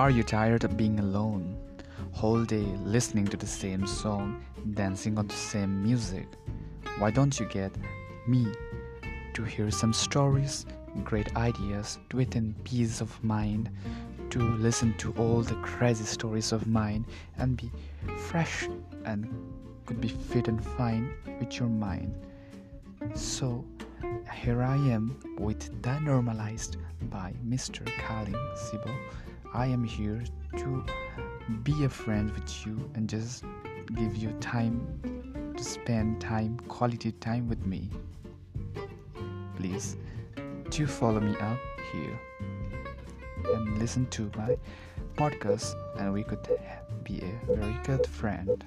Are you tired of being alone? Whole day listening to the same song, dancing on the same music? Why don't you get me to hear some stories, great ideas, to within peace of mind, to listen to all the crazy stories of mine and be fresh and could be fit and fine with your mind. So here I am with The Normalise by Mr. Kalim Sibo. I am here to be a friend with you and just give you time to spend time, quality time with me. Please do follow me up here and listen to my podcast, and we could be a very good friend.